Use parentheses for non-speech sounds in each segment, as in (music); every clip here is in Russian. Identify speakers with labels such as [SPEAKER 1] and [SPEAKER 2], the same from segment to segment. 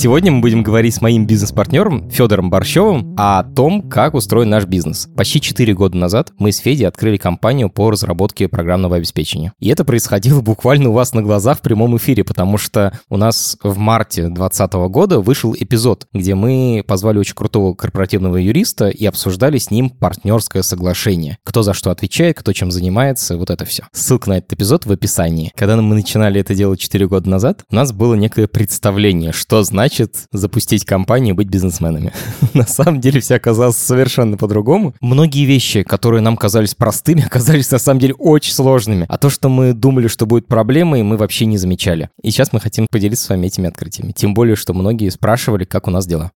[SPEAKER 1] Сегодня мы будем говорить с моим бизнес-партнером Федором Борщевым о том, как устроен наш бизнес. Почти 4 года назад мы с Федей открыли компанию по разработке программного обеспечения. И это происходило (laughs) буквально у вас на глазах в прямом эфире, потому что у нас в марте 2020 года вышел эпизод, где мы позвали очень крутого корпоративного юриста и обсуждали с ним партнерское соглашение. Кто за что отвечает, кто чем занимается, вот это все. Ссылка на этот эпизод в описании. Когда мы начинали это делать 4 года назад, у нас было некое представление, что значит значит запустить компанию и быть бизнесменами. (laughs) На самом деле все оказалось совершенно по-другому. Многие вещи, которые нам казались простыми, (laughs) оказались на самом деле очень сложными. А то, что мы думали, что будет проблемой, мы вообще не замечали. И сейчас мы хотим поделиться с вами этими открытиями. Тем более, что многие спрашивали, как у нас дела.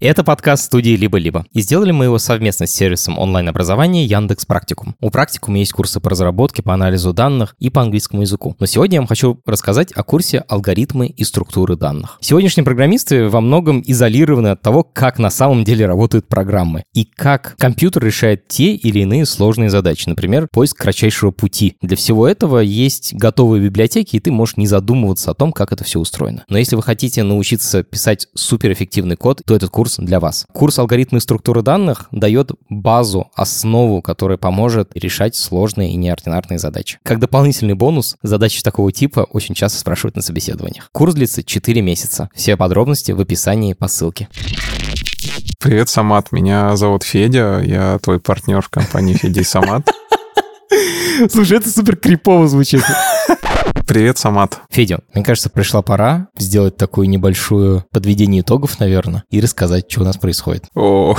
[SPEAKER 1] Это подкаст студии «Либо-либо». И сделали мы его совместно с сервисом онлайн-образования Яндекс Практикум. У Практикума есть курсы по разработке, по анализу данных и по английскому языку. Но сегодня я вам хочу рассказать о курсе «Алгоритмы и структуры данных». Сегодняшние программисты во многом изолированы от того, как на самом деле работают программы и как компьютер решает те или иные сложные задачи. Например, поиск кратчайшего пути. Для всего этого есть готовые библиотеки, и ты можешь не задумываться о том, как это все устроено. Но если вы хотите научиться писать суперэффективный код, то этот курс для вас. Курс алгоритмы и структуры данных дает базу, основу, которая поможет решать сложные и неординарные задачи. Как дополнительный бонус, задачи такого типа очень часто спрашивают на собеседованиях. Курс длится 4 месяца. Все подробности в описании по ссылке.
[SPEAKER 2] Привет, Самат. Меня зовут Федя. Я твой партнер в компании Федя Самат.
[SPEAKER 1] Слушай, это супер крипово звучит.
[SPEAKER 2] Привет, Самат.
[SPEAKER 1] Федя, мне кажется, пришла пора сделать такую небольшую подведение итогов, наверное, и рассказать, что у нас происходит.
[SPEAKER 2] О.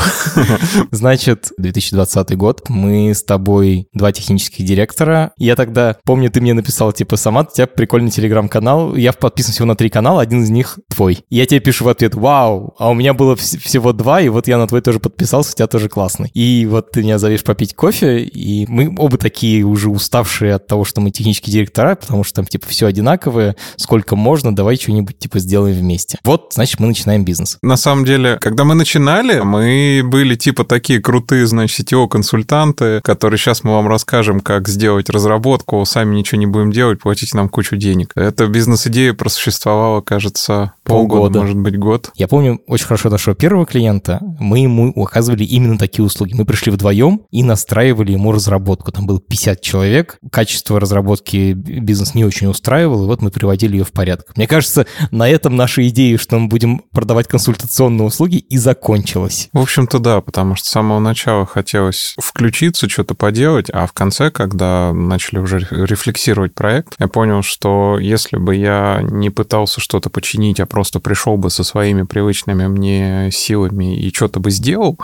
[SPEAKER 2] (laughs)
[SPEAKER 1] Значит, 2020 год, мы с тобой два технических директора. Я тогда, помню, ты мне написал, типа, Самат, у тебя прикольный телеграм-канал, я подписан всего на три канала, один из них твой. Я тебе пишу в ответ, вау, а у меня было вс- всего два, и вот я на твой тоже подписался, у тебя тоже классный. И вот ты меня зовешь попить кофе, и мы оба такие уже уставшие от того, что мы технические директора, потому что там типа все одинаковое, сколько можно, давай что-нибудь типа сделаем вместе. Вот, значит, мы начинаем бизнес.
[SPEAKER 2] На самом деле, когда мы начинали, мы были типа такие крутые, значит, сетевого-консультанты, которые сейчас мы вам расскажем, как сделать разработку, сами ничего не будем делать, платите нам кучу денег. Эта бизнес-идея просуществовала, кажется, полгода,
[SPEAKER 1] Полгода.
[SPEAKER 2] может быть, год.
[SPEAKER 1] Я помню очень хорошо нашего первого клиента, мы ему оказывали именно такие услуги. Мы пришли вдвоем и настраивали ему разработку. Там было 50 человек, качество разработки бизнес не очень устраивал, и вот мы приводили ее в порядок. Мне кажется, на этом наша идея, что мы будем продавать консультационные услуги, и закончилась.
[SPEAKER 2] В общем-то, да, потому что с самого начала хотелось включиться, что-то поделать, а в конце, когда начали уже рефлексировать проект, я понял, что если бы я не пытался что-то починить, а просто пришел бы со своими привычными мне силами и что-то бы сделал,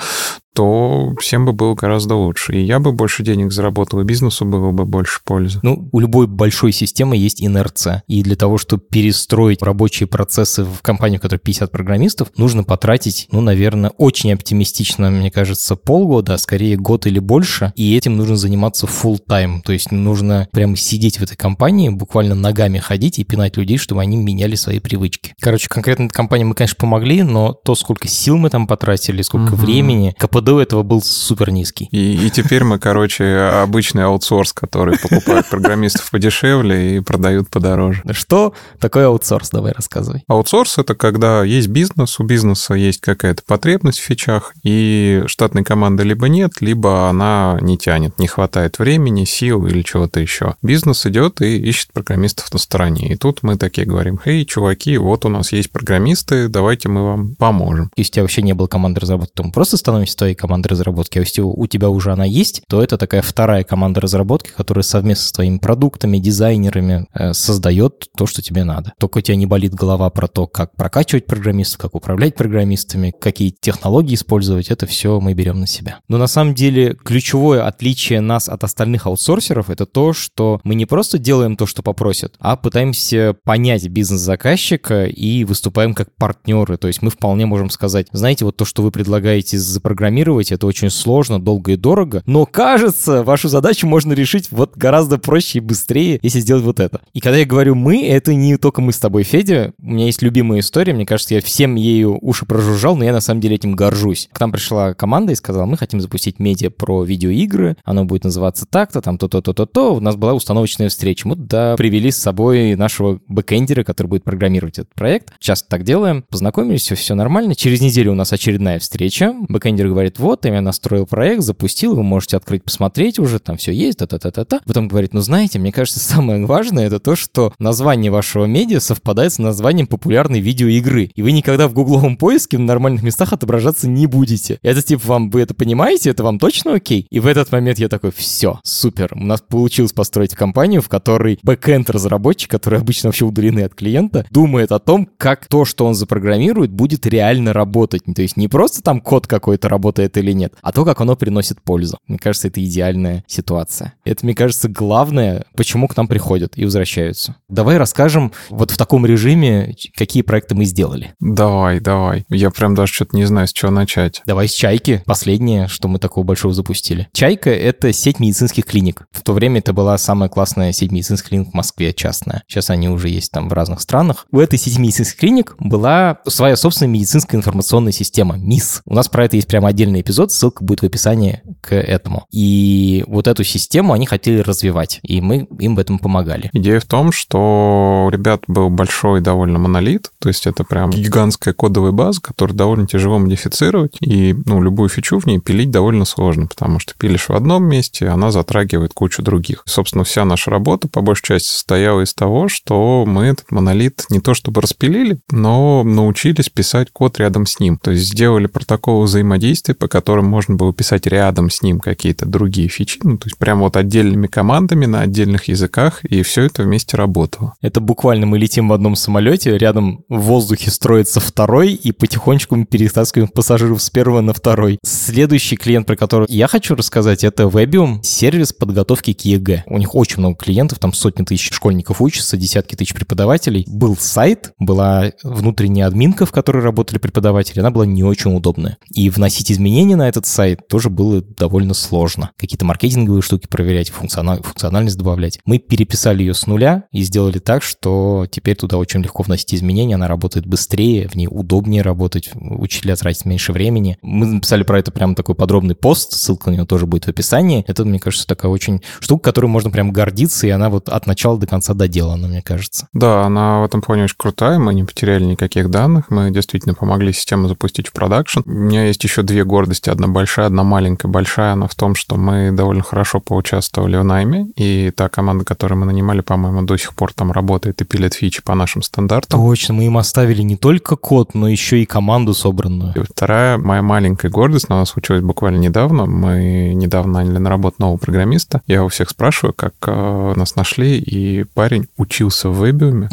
[SPEAKER 2] то всем бы было гораздо лучше. И я бы больше денег заработал, и бизнесу было бы больше пользы.
[SPEAKER 1] Ну, у любой большой системы есть инерция. И для того, чтобы перестроить рабочие процессы в компанию, в которой 50 программистов, нужно потратить, ну, наверное, очень оптимистично, мне кажется, полгода, а скорее год или больше. И этим нужно заниматься full time. То есть нужно прямо сидеть в этой компании, буквально ногами ходить и пинать людей, чтобы они меняли свои привычки. Короче, конкретно этой компании мы, конечно, помогли, но то, сколько сил мы там потратили, сколько
[SPEAKER 2] Мгм.
[SPEAKER 1] времени, КПД у этого был супер низкий.
[SPEAKER 2] И, и теперь мы, короче, обычный аутсорс, который покупает программистов подешевле и продают подороже.
[SPEAKER 1] Что такое аутсорс? Давай рассказывай.
[SPEAKER 2] Аутсорс — это когда есть бизнес, у бизнеса есть какая-то потребность в фичах, и штатной команды либо нет, либо она не тянет, не хватает времени, сил или чего-то еще. Бизнес идет и ищет программистов на стороне. И тут мы такие говорим, «Эй, чуваки, вот у нас есть программисты, давайте мы вам поможем».
[SPEAKER 1] Если у тебя вообще не было команды разработки, то мы просто становимся твоей своей команды разработки. А если у тебя уже она есть, то это такая вторая команда разработки, которая совместно с твоими продуктами, дизайнерами э, создает то, что тебе надо. Только у тебя не болит голова про то, как прокачивать программистов, как управлять программистами, какие технологии использовать, это все мы берем на себя. Но на самом деле ключевое отличие нас от остальных аутсорсеров это то, что мы не просто делаем то, что попросят, а пытаемся понять бизнес заказчика и выступаем как партнеры. То есть мы вполне можем сказать, знаете, вот то, что вы предлагаете запрограммировать, это очень сложно, долго и дорого, но кажется, вашу задачу можно решить вот гораздо проще и быстрее, если сделать вот это. И когда я говорю «мы», это не только мы с тобой, Федя. У меня есть любимая история, мне кажется, я всем ею уши прожужжал, но я на самом деле этим горжусь. К нам пришла команда и сказала, мы хотим запустить медиа про видеоигры, оно будет называться так-то, там то-то, то-то, то. У нас была установочная встреча. Мы да, привели с собой нашего бэкэндера, который будет программировать этот проект. Часто так делаем. Познакомились, все, все нормально. Через неделю у нас очередная встреча. Бэкэндер говорит, вот, я настроил проект, запустил, вы можете открыть, посмотреть уже, там все есть, та-та-та-та-та. Потом говорит, ну знаете, мне кажется, самое важное это то, что название вашего медиа совпадает с названием популярной видеоигры. И вы никогда в гугловом поиске в нормальных местах отображаться не будете. Это типа вам, вы это понимаете, это вам точно окей? И в этот момент я такой, все, супер. У нас получилось построить компанию, в которой бэкэнд разработчик, который обычно вообще удалены от клиента, думает о том, как то, что он запрограммирует, будет реально работать. То есть не просто там код какой-то работает или нет, а то, как оно приносит пользу. Мне кажется, это идеальная ситуация. Это, мне кажется, главное, почему к нам приходят и возвращаются. Давай расскажем вот в таком режиме, какие проекты мы сделали.
[SPEAKER 2] Давай, давай. Я прям даже что-то не знаю, с чего начать.
[SPEAKER 1] Давай с «Чайки». Последнее, что мы такого большого запустили. «Чайка» — это сеть медицинских клиник. В то время это была самая классная сеть медицинских клиник в Москве, частная. Сейчас они уже есть там в разных странах. У этой сети медицинских клиник была своя собственная медицинская информационная система, МИС. У нас про это есть прямо отдельный эпизод, ссылка будет в описании к этому. И вот эту систему они хотели развивать, и мы им в этом помогали.
[SPEAKER 2] Идея в том, что у ребят был большой довольно монолит, то есть это прям гигантская кодовая база, которую довольно тяжело модифицировать, и ну, любую фичу в ней пилить довольно сложно, потому что пилишь в одном месте, она затрагивает кучу других. Собственно, вся наша работа по большей части состояла из того, что мы этот монолит не то чтобы распилили, но научились писать код рядом с ним. То есть сделали протокол взаимодействия, по которым можно было писать рядом с ним какие-то другие фичи, ну, то есть прям вот отдельными командами на отдельных языках, и все это вместе работало.
[SPEAKER 1] Это буквально мы летим в одном самолете, рядом в воздухе строится второй, и потихонечку мы перетаскиваем пассажиров с первого на второй. Следующий клиент, про который я хочу рассказать, это Webium, сервис подготовки к ЕГЭ. У них очень много клиентов, там сотни тысяч школьников учатся, десятки тысяч преподавателей. Был сайт, была внутренняя админка, в которой работали преподаватели, она была не очень удобная. И вносить изменения на этот сайт тоже было довольно сложно. Какие-то маркетинговые штуки проверять, функциональ... функциональность добавлять. Мы переписали ее с нуля и сделали так, что теперь туда очень легко вносить изменения, она работает быстрее, в ней удобнее работать, учителя тратить меньше времени. Мы написали про это прям такой подробный пост, ссылка на него тоже будет в описании. Это, мне кажется, такая очень штука, которой можно прям гордиться, и она вот от начала до конца доделана, мне кажется.
[SPEAKER 2] Да, она в этом плане очень крутая, мы не потеряли никаких данных, мы действительно помогли систему запустить в продакшн. У меня есть еще две гордости, одна большая, одна маленькая. Большая она в том, что мы довольно хорошо поучаствовали в найме, и та команда, которую мы нанимали, по-моему, до сих пор там работает и пилит фичи по нашим стандартам.
[SPEAKER 1] Точно, мы им оставили не только код, но еще и команду собранную. И
[SPEAKER 2] вторая моя маленькая гордость, но она случилась буквально недавно. Мы недавно наняли на работу нового программиста. Я у всех спрашиваю, как э, нас нашли, и парень учился в Webium е.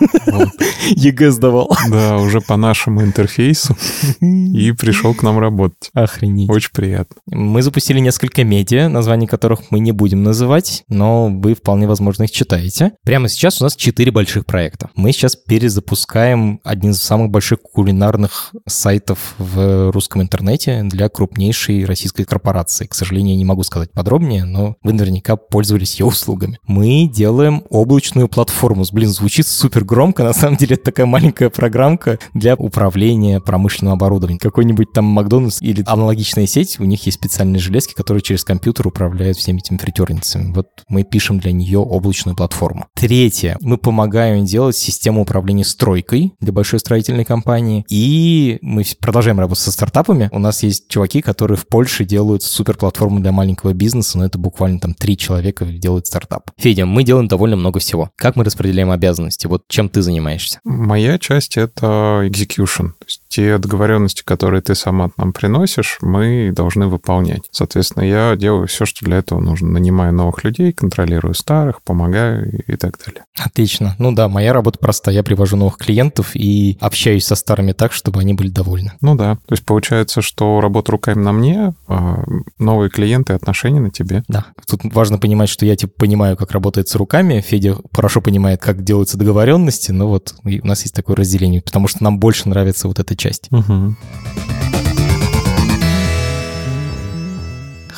[SPEAKER 2] (laughs)
[SPEAKER 1] ЕГЭ сдавал.
[SPEAKER 2] Да, уже по нашему интерфейсу. (laughs) И пришел к нам работать.
[SPEAKER 1] Охренеть.
[SPEAKER 2] Очень приятно.
[SPEAKER 1] Мы запустили несколько медиа, названий которых мы не будем называть, но вы вполне возможно их читаете. Прямо сейчас у нас четыре больших проекта. Мы сейчас перезапускаем один из самых больших кулинарных сайтов в русском интернете для крупнейшей российской корпорации. К сожалению, я не могу сказать подробнее, но вы наверняка пользовались ее услугами. Мы делаем облачную платформу. Блин, звучит супер громко, на самом деле это такая маленькая программка для управления промышленным оборудованием. Какой-нибудь там Макдональдс или аналогичная сеть, у них есть специальные железки, которые через компьютер управляют всеми этими фритерницами. Вот мы пишем для нее облачную платформу. Третье. Мы помогаем делать систему управления стройкой для большой строительной компании. И мы продолжаем работать со стартапами. У нас есть чуваки, которые в Польше делают суперплатформу для маленького бизнеса, но это буквально там три человека делают стартап. Федя, мы делаем довольно много всего. Как мы распределяем обязанности? Вот чем ты занимаешься?
[SPEAKER 2] Моя часть — это execution. То есть те договоренности, которые ты сама нам приносишь, приносишь, мы должны выполнять. Соответственно, я делаю все, что для этого нужно. Нанимаю новых людей, контролирую старых, помогаю и так далее.
[SPEAKER 1] Отлично. Ну да, моя работа проста. Я привожу новых клиентов и общаюсь со старыми так, чтобы они были довольны.
[SPEAKER 2] Ну да. То есть получается, что работа руками на мне, а новые клиенты, отношения на тебе.
[SPEAKER 1] Да. Тут важно понимать, что я типа понимаю, как работает с руками. Федя хорошо понимает, как делаются договоренности. Но вот у нас есть такое разделение, потому что нам больше нравится вот эта часть.
[SPEAKER 2] Угу.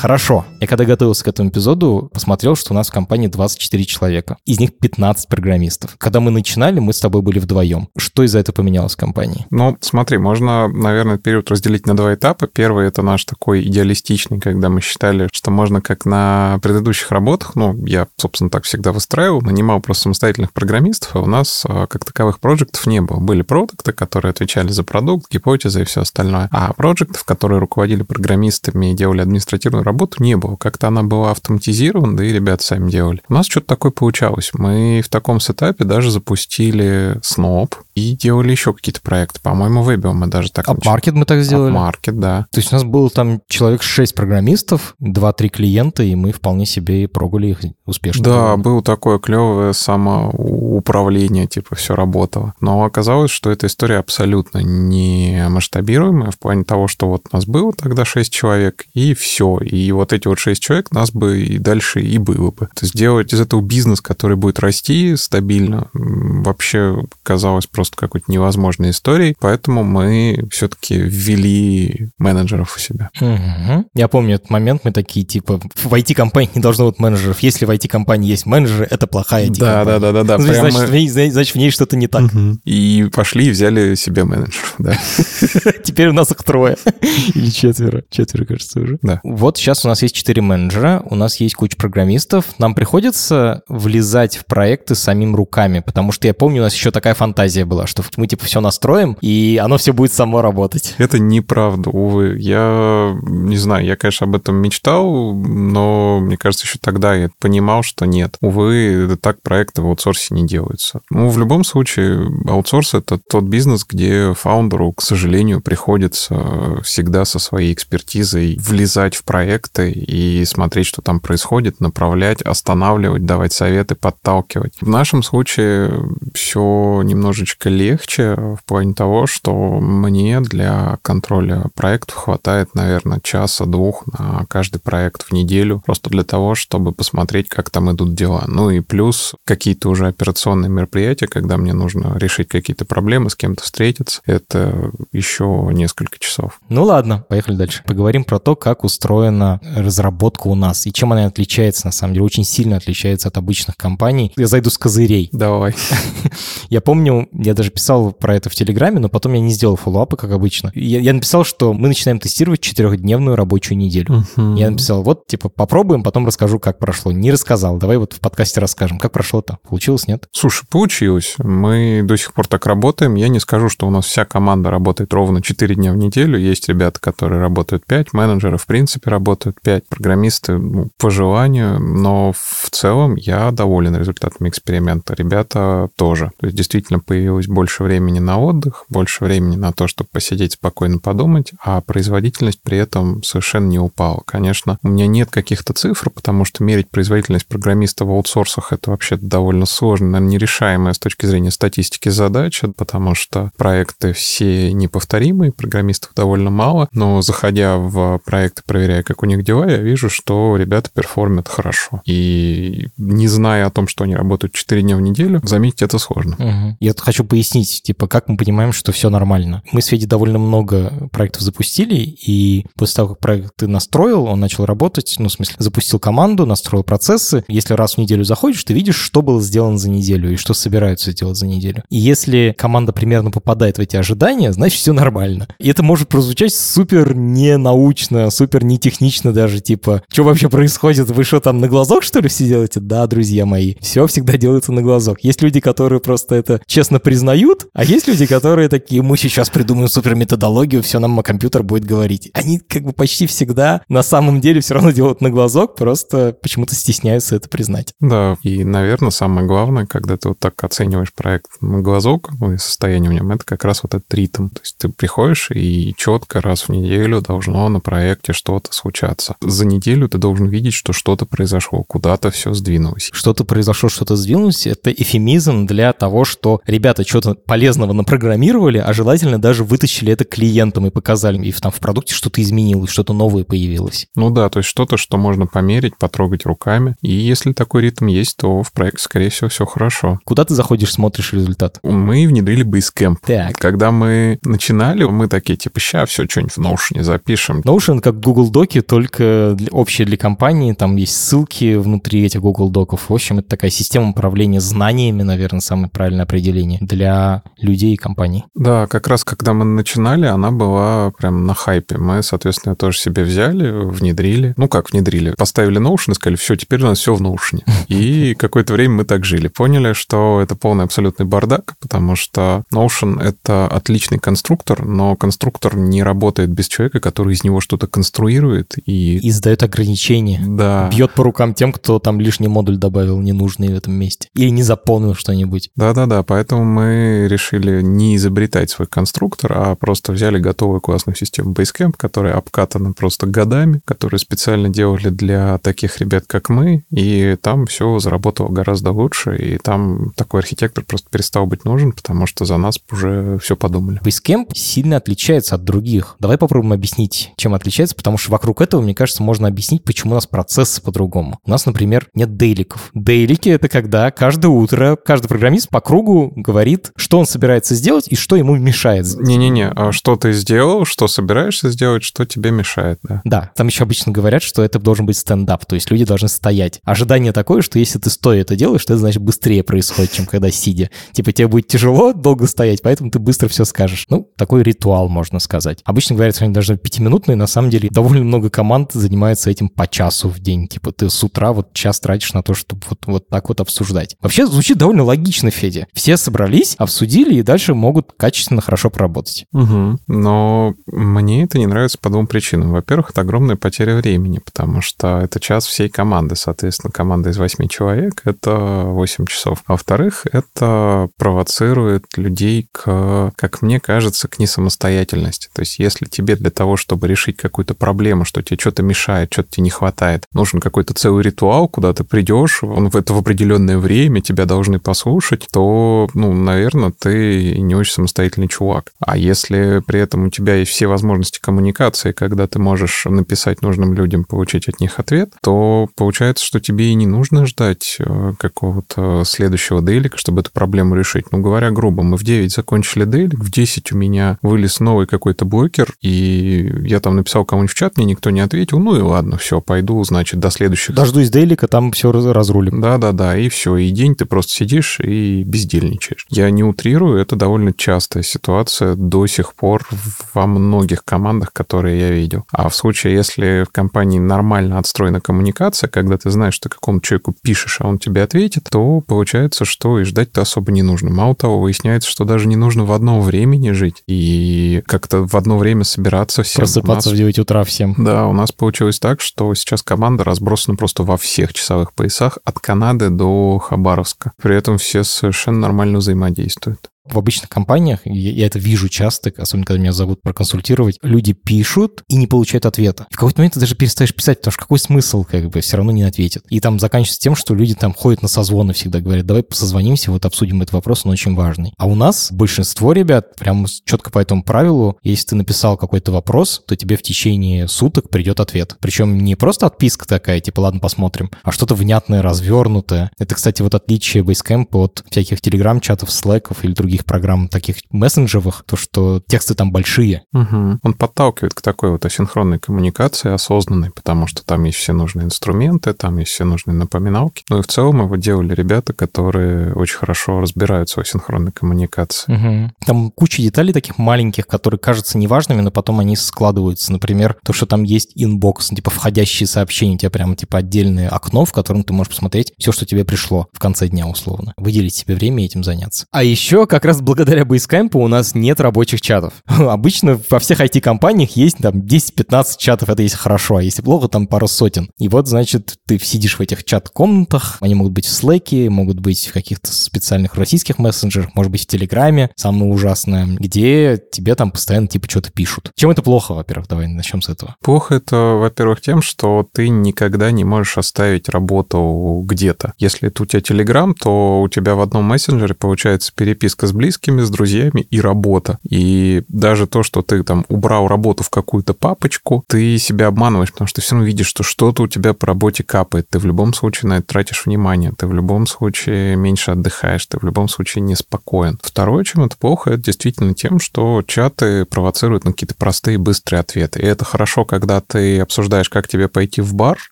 [SPEAKER 1] Хорошо. Я когда готовился к этому эпизоду, посмотрел, что у нас в компании 24 человека. Из них 15 программистов. Когда мы начинали, мы с тобой были вдвоем. Что из-за этого поменялось в компании?
[SPEAKER 2] Ну, смотри, можно, наверное, период разделить на два этапа. Первый — это наш такой идеалистичный, когда мы считали, что можно как на предыдущих работах, ну, я, собственно, так всегда выстраивал, нанимал просто самостоятельных программистов, а у нас а, как таковых проектов не было. Были продукты, которые отвечали за продукт, гипотезы и все остальное. А проектов, которые руководили программистами и делали административную работу не было. Как-то она была автоматизирована, да и ребята сами делали. У нас что-то такое получалось. Мы в таком сетапе даже запустили Snob и делали еще какие-то проекты. По-моему, в мы даже так...
[SPEAKER 1] Апмаркет мы так сделали.
[SPEAKER 2] Апмаркет, да.
[SPEAKER 1] То есть у нас было там человек 6 программистов, 2-3 клиента, и мы вполне себе прогули их успешно.
[SPEAKER 2] Да, было такое клевое самоуправление, типа все работало. Но оказалось, что эта история абсолютно не масштабируемая в плане того, что вот у нас было тогда 6 человек, и все. И и вот эти вот шесть человек нас бы и дальше и было бы. То есть сделать из этого бизнес, который будет расти стабильно, вообще казалось просто какой-то невозможной историей. Поэтому мы все-таки ввели менеджеров у себя.
[SPEAKER 1] Угу. Я помню этот момент, мы такие, типа, в IT-компании не должно быть менеджеров. Если в IT-компании есть менеджеры, это плохая
[SPEAKER 2] IT-компания. Да, да, да, да. да.
[SPEAKER 1] Ну, значит, мы... в ней, значит, в ней что-то не так. Угу.
[SPEAKER 2] И пошли и взяли себе менеджеров, да. (laughs)
[SPEAKER 1] Теперь у нас их трое. (laughs) Или четверо. Четверо, кажется, уже.
[SPEAKER 2] Да.
[SPEAKER 1] Вот сейчас у нас есть четыре менеджера, у нас есть куча программистов. Нам приходится влезать в проекты самим руками, потому что я помню, у нас еще такая фантазия была, что мы типа все настроим, и оно все будет само работать.
[SPEAKER 2] Это неправда, увы. Я не знаю, я, конечно, об этом мечтал, но мне кажется, еще тогда я понимал, что нет. Увы, так проекты в аутсорсе не делаются. Ну, в любом случае, аутсорс — это тот бизнес, где фаундеру, к сожалению, приходится всегда со своей экспертизой влезать в проекты и смотреть, что там происходит, направлять, останавливать, давать советы, подталкивать. В нашем случае все немножечко легче в плане того, что мне для контроля проектов хватает, наверное, часа-двух на каждый проект в неделю, просто для того, чтобы посмотреть, как там идут дела. Ну и плюс какие-то уже операционные мероприятия, когда мне нужно решить какие-то проблемы, с кем-то встретиться, это еще несколько часов.
[SPEAKER 1] Ну ладно, поехали дальше. Поговорим про то, как устроена разработка у нас и чем она отличается, на самом деле, очень сильно отличается от обычных компаний. Я зайду с козырей.
[SPEAKER 2] Давай. (laughs)
[SPEAKER 1] Я помню, я даже писал про это в Телеграме, но потом я не сделал фоллоуапа, как обычно. Я, я написал, что мы начинаем тестировать четырехдневную рабочую неделю. Uh-huh. Я написал, вот, типа, попробуем, потом расскажу, как прошло. Не рассказал, давай вот в подкасте расскажем. Как прошло-то? Получилось, нет?
[SPEAKER 2] Слушай, получилось. Мы до сих пор так работаем. Я не скажу, что у нас вся команда работает ровно 4 дня в неделю. Есть ребята, которые работают 5, менеджеры, в принципе, работают 5, программисты ну, по желанию, но в целом я доволен результатами эксперимента. Ребята тоже. То есть действительно появилось больше времени на отдых, больше времени на то, чтобы посидеть спокойно подумать, а производительность при этом совершенно не упала. Конечно, у меня нет каких-то цифр, потому что мерить производительность программиста в аутсорсах это вообще довольно сложно, нерешаемая с точки зрения статистики задача, потому что проекты все неповторимые, программистов довольно мало, но заходя в проекты, проверяя, как у них дела, я вижу, что ребята перформят хорошо. И не зная о том, что они работают 4 дня в неделю, заметить это сложно.
[SPEAKER 1] Угу. Я тут хочу пояснить, типа, как мы понимаем, что все нормально. Мы с Федей довольно много проектов запустили, и после того, как проект ты настроил, он начал работать, ну, в смысле, запустил команду, настроил процессы. Если раз в неделю заходишь, ты видишь, что было сделано за неделю и что собираются сделать за неделю. И если команда примерно попадает в эти ожидания, значит, все нормально. И это может прозвучать супер ненаучно, супер нетехнично цинично даже, типа, что вообще происходит? Вы что, там на глазок, что ли, все делаете? Да, друзья мои, все всегда делается на глазок. Есть люди, которые просто это честно признают, а есть люди, которые такие, мы сейчас придумаем супер методологию, все нам компьютер будет говорить. Они как бы почти всегда на самом деле все равно делают на глазок, просто почему-то стесняются это признать.
[SPEAKER 2] Да, и, наверное, самое главное, когда ты вот так оцениваешь проект на глазок ну, и состояние в нем, это как раз вот этот ритм. То есть ты приходишь и четко раз в неделю должно на проекте что-то случаться. За неделю ты должен видеть, что что-то произошло, куда-то все сдвинулось.
[SPEAKER 1] Что-то произошло, что-то сдвинулось, это эфемизм для того, что ребята что-то полезного напрограммировали, а желательно даже вытащили это клиентам и показали, и там в продукте что-то изменилось, что-то новое появилось.
[SPEAKER 2] Ну да, то есть что-то, что можно померить, потрогать руками. И если такой ритм есть, то в проекте, скорее всего, все хорошо.
[SPEAKER 1] Куда ты заходишь, смотришь результат?
[SPEAKER 2] Мы внедрили Basecamp.
[SPEAKER 1] Так.
[SPEAKER 2] Когда мы начинали, мы такие, типа, ща все что-нибудь в Notion запишем.
[SPEAKER 1] Notion как Google Доки, только для, общие для компании. Там есть ссылки внутри этих Google Доков. В общем, это такая система управления знаниями, наверное, самое правильное определение для людей и компаний.
[SPEAKER 2] Да, как раз когда мы начинали, она была прям на хайпе. Мы, соответственно, тоже себе взяли, внедрили. Ну как внедрили? Поставили Notion и сказали, все, теперь у нас все в Notion. (laughs) И какое-то время мы так жили. Поняли, что это полный абсолютный бардак, потому что Notion — это отличный конструктор, но конструктор не работает без человека, который из него что-то конструирует и...
[SPEAKER 1] И задает ограничения.
[SPEAKER 2] Да.
[SPEAKER 1] Бьет по рукам тем, кто там лишний модуль добавил ненужный в этом месте. Или не заполнил что-нибудь.
[SPEAKER 2] Да-да-да, поэтому мы решили не изобретать свой конструктор, а просто взяли готовую классную систему Basecamp, которая обкатана просто годами, которую специально делали для таких ребят, как мы, и там все заработало гораздо лучше, и там такой архитектор просто перестал быть нужен, потому что за нас уже все подумали.
[SPEAKER 1] Basecamp сильно отличается от других. Давай попробуем объяснить, чем отличается, потому что вокруг этого, мне кажется, можно объяснить, почему у нас процессы по-другому. У нас, например, нет дейликов. Дейлики — это когда каждое утро каждый программист по кругу говорит, что он собирается сделать и что ему мешает.
[SPEAKER 2] Не-не-не, а что ты сделал, что собираешься сделать, что тебе мешает, да?
[SPEAKER 1] Да, там еще обычно говорят, что это должен быть стендап, то есть люди должны стоять. Ожидание такое, что если ты стоя это делаешь, то это значит быстрее происходит, чем когда сидя. Типа тебе будет тяжело долго стоять, поэтому ты быстро все скажешь. Ну, такой ритуал, можно сказать. Обычно говорят, что они должны быть пятиминутные, на самом деле довольно много команд занимается этим по часу в день. Типа ты с утра вот час тратишь на то, чтобы вот, вот так вот обсуждать. Вообще звучит довольно логично, Федя. Все собрались, обсудили и дальше могут качественно хорошо поработать.
[SPEAKER 2] Угу. Но мне это не нравится по двум причинам. Во-первых, это огромная потеря времени, потому что это час всей команды. Соответственно, команда из восьми человек — это 8 часов. А во-вторых, это провоцирует людей к, как мне кажется, к несамостоятельности. То есть если тебе для того, чтобы решить какую-то проблему, что тебе что-то мешает, что-то тебе не хватает, нужен какой-то целый ритуал, куда ты придешь, он в это в определенное время, тебя должны послушать, то, ну, наверное, ты не очень самостоятельный чувак. А если при этом у тебя есть все возможности коммуникации, когда ты можешь написать нужным людям, получить от них ответ, то получается, что тебе и не нужно ждать э, какого-то следующего дейлика, чтобы эту проблему решить. Ну, говоря грубо, мы в 9 закончили дейлик, в 10 у меня вылез новый какой-то блокер, и я там написал кому-нибудь в чат, мне никто не ответил, ну и ладно, все, пойду, значит, до следующего.
[SPEAKER 1] Дождусь дейлика, там все разрулим.
[SPEAKER 2] Да-да-да, и все, и день ты просто сидишь и бездельничаешь. Я не утрирую, это довольно частая ситуация до сих пор во многих командах, которые я видел. А в случае, если в компании нормально отстроена коммуникация, когда ты знаешь, что какому человеку пишешь, а он тебе ответит, то получается, что и ждать-то особо не нужно. Мало того, выясняется, что даже не нужно в одно времени жить и как-то в одно время собираться всем.
[SPEAKER 1] Просыпаться в 9 утра всем.
[SPEAKER 2] Да, у нас получилось так, что сейчас команда разбросана просто во всех часовых поясах от Канады до Хабаровска. При этом все совершенно нормально взаимодействуют
[SPEAKER 1] в обычных компаниях, я это вижу часто, особенно когда меня зовут проконсультировать, люди пишут и не получают ответа. В какой-то момент ты даже перестаешь писать, потому что какой смысл, как бы, все равно не ответит. И там заканчивается тем, что люди там ходят на созвоны всегда, говорят, давай созвонимся, вот обсудим этот вопрос, он очень важный. А у нас большинство ребят прям четко по этому правилу, если ты написал какой-то вопрос, то тебе в течение суток придет ответ. Причем не просто отписка такая, типа, ладно, посмотрим, а что-то внятное, развернутое. Это, кстати, вот отличие Basecamp от всяких телеграм-чатов, слэков или других других программ, таких мессенджевых, то, что тексты там большие.
[SPEAKER 2] Угу. Он подталкивает к такой вот асинхронной коммуникации осознанной, потому что там есть все нужные инструменты, там есть все нужные напоминалки. Ну и в целом его делали ребята, которые очень хорошо разбираются в асинхронной коммуникации.
[SPEAKER 1] Угу. Там куча деталей таких маленьких, которые кажутся неважными, но потом они складываются. Например, то, что там есть inbox, типа входящие сообщения, у тебя прямо типа отдельное окно, в котором ты можешь посмотреть все, что тебе пришло в конце дня условно. Выделить себе время и этим заняться. А еще как раз благодаря Basecamp у нас нет рабочих чатов. (laughs) Обычно во всех IT-компаниях есть там 10-15 чатов, это если хорошо, а если плохо, там пару сотен. И вот, значит, ты сидишь в этих чат-комнатах, они могут быть в Slack, могут быть в каких-то специальных российских мессенджерах, может быть, в Телеграме, самое ужасное, где тебе там постоянно типа что-то пишут. Чем это плохо, во-первых? Давай начнем с этого.
[SPEAKER 2] Плохо это, во-первых, тем, что ты никогда не можешь оставить работу где-то. Если это у тебя Телеграм, то у тебя в одном мессенджере получается переписка с близкими, с друзьями и работа. И даже то, что ты там убрал работу в какую-то папочку, ты себя обманываешь, потому что ты все равно видишь, что что-то у тебя по работе капает. Ты в любом случае на это тратишь внимание, ты в любом случае меньше отдыхаешь, ты в любом случае неспокоен. Второе, чем это плохо, это действительно тем, что чаты провоцируют на какие-то простые быстрые ответы. И это хорошо, когда ты обсуждаешь, как тебе пойти в бар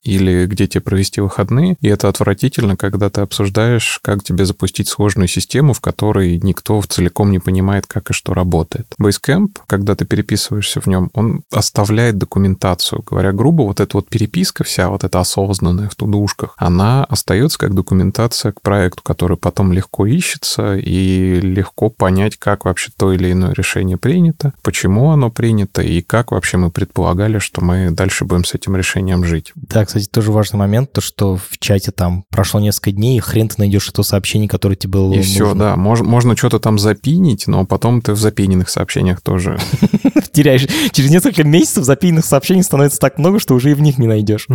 [SPEAKER 2] или где тебе провести выходные, и это отвратительно, когда ты обсуждаешь, как тебе запустить сложную систему, в которой никто целиком не понимает, как и что работает. Basecamp, когда ты переписываешься в нем, он оставляет документацию. Говоря грубо, вот эта вот переписка вся, вот эта осознанная в тудушках, она остается как документация к проекту, который потом легко ищется и легко понять, как вообще то или иное решение принято, почему оно принято и как вообще мы предполагали, что мы дальше будем с этим решением жить.
[SPEAKER 1] Да, кстати, тоже важный момент, то, что в чате там прошло несколько дней, и хрен ты найдешь это сообщение, которое тебе было
[SPEAKER 2] И все, да. Мож, можно что-то там запинить, но потом ты в запиненных сообщениях тоже... (laughs)
[SPEAKER 1] Теряешь. Через несколько месяцев запиненных сообщений становится так много, что уже и в них не найдешь.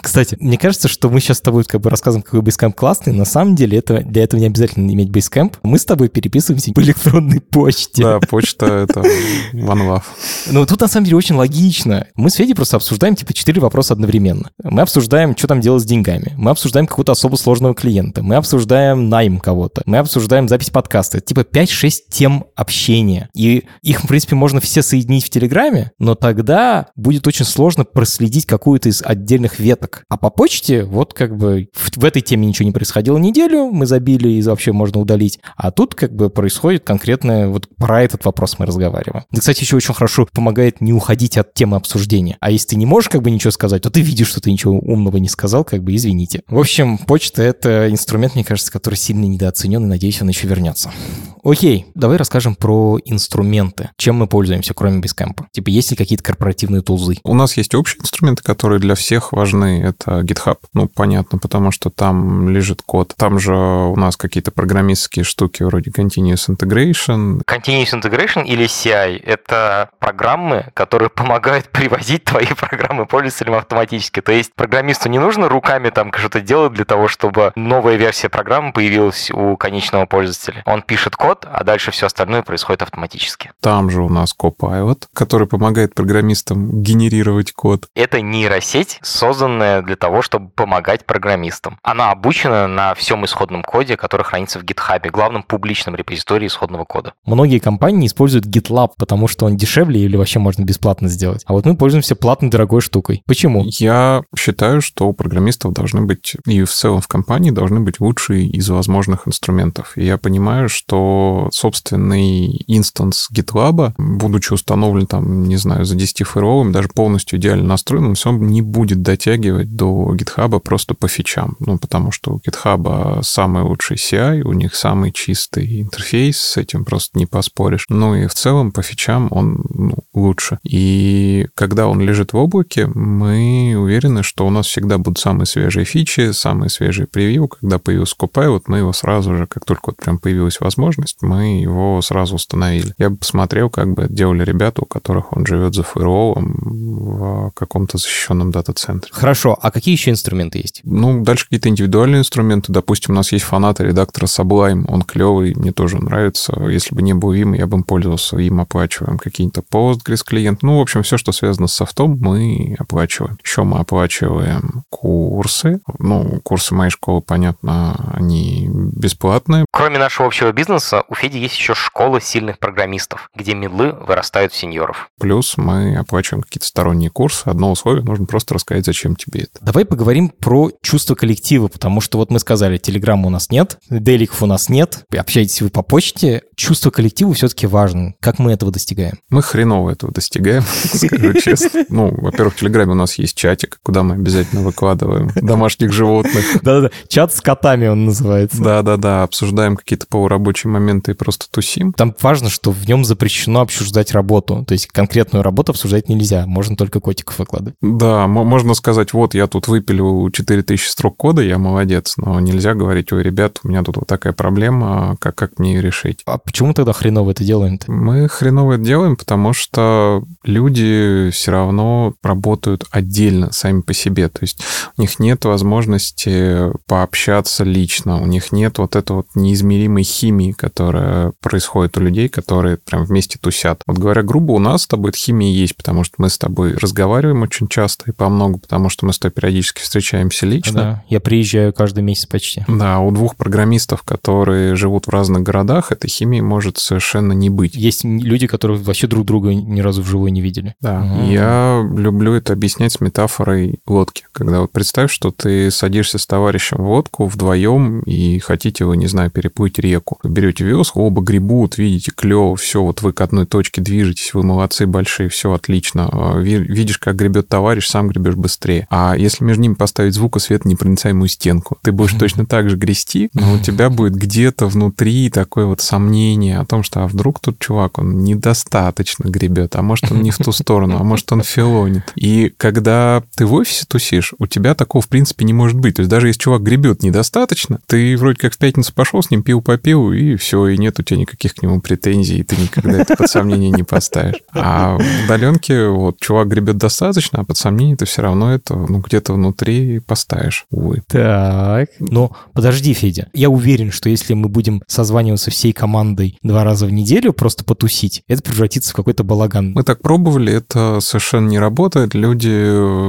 [SPEAKER 1] Кстати, мне кажется, что мы сейчас с тобой как бы рассказываем, какой Basecamp классный. На самом деле это, для этого не обязательно иметь Basecamp. Мы с тобой переписываемся по электронной почте.
[SPEAKER 2] Да, (laughs) почта — это one love.
[SPEAKER 1] Ну, тут на самом деле очень логично. Мы с Федей просто обсуждаем типа четыре вопроса одновременно. Мы обсуждаем, что там делать с деньгами. Мы обсуждаем какого-то особо сложного клиента. Мы обсуждаем найм кого-то. Мы обсуждаем запись подкаста. Типа 5-6 тем общения. И их, в принципе, можно все соединить в Телеграме, но тогда будет очень сложно проследить какую-то из отдельных веток. А по почте вот как бы в, в этой теме ничего не происходило неделю, мы забили и вообще можно удалить. А тут как бы происходит конкретно вот про этот вопрос мы разговариваем. Да, кстати, еще очень хорошо помогает не уходить от темы обсуждения. А если ты не можешь как бы ничего сказать, то ты видишь, что ты ничего умного не сказал, как бы извините. В общем, почта — это инструмент, мне кажется, который сильно недооценен, и надеюсь, он еще вернется. Окей, давай расскажем про инструменты. Чем мы пользуемся, кроме Basecamp? Типа, есть ли какие-то корпоративные тулзы?
[SPEAKER 2] У нас есть общие инструменты, которые для всех важны. Это GitHub. Ну, понятно, потому что там лежит код. Там же у нас какие-то программистские штуки вроде Continuous Integration.
[SPEAKER 1] Continuous Integration или CI — это программы, которые помогают привозить твои программы пользователям автоматически. То есть программисту не нужно руками там что-то делать для того, чтобы новая версия программы появилась у конечного пользователя. Он пишет код, а дальше все остальное происходит автоматически.
[SPEAKER 2] Там же у нас Copilot, который помогает программистам генерировать код.
[SPEAKER 1] Это нейросеть, созданная для того, чтобы помогать программистам. Она обучена на всем исходном коде, который хранится в GitHub, главном публичном репозитории исходного кода. Многие компании используют GitLab, потому что он дешевле или вообще можно бесплатно сделать. А вот мы пользуемся платной дорогой штукой. Почему?
[SPEAKER 2] Я считаю, что у программистов должны быть, и в целом в компании должны быть лучшие из возможных инструментов. И я понимаю, что собственный инстанс GitLab, будучи установлен там, не знаю, за 10 фаерволом, даже полностью идеально настроенным, все не будет дотягивать до GitHub просто по фичам. Ну, потому что у GitHub самый лучший CI, у них самый чистый интерфейс, с этим просто не поспоришь. Ну и в целом по фичам он ну, лучше. И когда он лежит в облаке, мы уверены, что у нас всегда будут самые свежие фичи, самые свежие превью. Когда появился Copilot, мы его сразу же, как только вот прям появилась возможность, мы его сразу установили. Я бы посмотрел, как бы делали ребята, у которых он живет за фаерволом в каком-то защищенном дата-центре.
[SPEAKER 1] Хорошо, а какие еще инструменты есть?
[SPEAKER 2] Ну, дальше какие-то индивидуальные инструменты. Допустим, у нас есть фанаты редактора Sublime, он клевый, мне тоже нравится. Если бы не был им, я бы им пользовался, им оплачиваем какие-то Postgres клиент. Ну, в общем, все, что связано с софтом, мы оплачиваем. Еще мы оплачиваем курсы. Ну, курсы моей школы, понятно, они бесплатные.
[SPEAKER 1] Кроме нашего общего бизнеса, бизнеса у Феди есть еще школа сильных программистов, где медлы вырастают в сеньоров.
[SPEAKER 2] Плюс мы оплачиваем какие-то сторонние курсы. Одно условие, нужно просто рассказать, зачем тебе это.
[SPEAKER 1] Давай поговорим про чувство коллектива, потому что вот мы сказали, телеграмма у нас нет, деликов у нас нет, общаетесь вы по почте. Чувство коллектива все-таки важно. Как мы этого достигаем?
[SPEAKER 2] Мы хреново этого достигаем, (laughs) скажу честно. Ну, во-первых, в Телеграме у нас есть чатик, куда мы обязательно выкладываем (laughs) домашних животных.
[SPEAKER 1] Да-да-да, чат с котами он называется.
[SPEAKER 2] Да-да-да, обсуждаем какие-то полурабочие моменты просто тусим.
[SPEAKER 1] Там важно, что в нем запрещено обсуждать работу. То есть конкретную работу обсуждать нельзя, можно только котиков выкладывать.
[SPEAKER 2] Да, можно сказать, вот я тут выпилил 4000 строк кода, я молодец, но нельзя говорить, ой, ребят, у меня тут вот такая проблема, как, как мне ее решить?
[SPEAKER 1] А почему тогда хреново это делаем -то?
[SPEAKER 2] Мы хреново это делаем, потому что люди все равно работают отдельно сами по себе. То есть у них нет возможности пообщаться лично, у них нет вот этой вот неизмеримой химии, которая происходит у людей, которые прям вместе тусят. Вот говоря грубо, у нас с тобой химия есть, потому что мы с тобой разговариваем очень часто и по много, потому что мы с тобой периодически встречаемся лично.
[SPEAKER 1] Да, я приезжаю каждый месяц почти.
[SPEAKER 2] Да, у двух программистов, которые живут в разных городах, этой химии может совершенно не быть.
[SPEAKER 1] Есть люди, которые вообще друг друга ни разу вживую не видели.
[SPEAKER 2] Да, угу. я люблю это объяснять с метафорой лодки. Когда вот представь, что ты садишься с товарищем в лодку вдвоем и хотите вы, не знаю, переплыть реку. Вы берете веску, оба гребут, видите, клево, все, вот вы к одной точке движетесь, вы молодцы большие, все отлично. А, видишь, как гребет товарищ, сам гребешь быстрее. А если между ними поставить звук, свет непроницаемую стенку, ты будешь (laughs) точно так же грести, но у тебя будет где-то внутри такое вот сомнение о том, что а вдруг тут чувак, он недостаточно гребет, а может он не в ту сторону, а может он филонит. И когда ты в офисе тусишь, у тебя такого в принципе не может быть. То есть даже если чувак гребет недостаточно, ты вроде как в пятницу пошел с ним, пил попил, и все, и нет у тебя никаких к нему претензий, и ты никогда это под сомнение не поставишь. А в удаленке вот чувак гребет достаточно, а под сомнение ты все равно это ну, где-то внутри поставишь, увы.
[SPEAKER 1] Так, но подожди, Федя, я уверен, что если мы будем созваниваться всей командой два раза в неделю, просто потусить, это превратится в какой-то балаган.
[SPEAKER 2] Мы так пробовали, это совершенно не работает. Люди,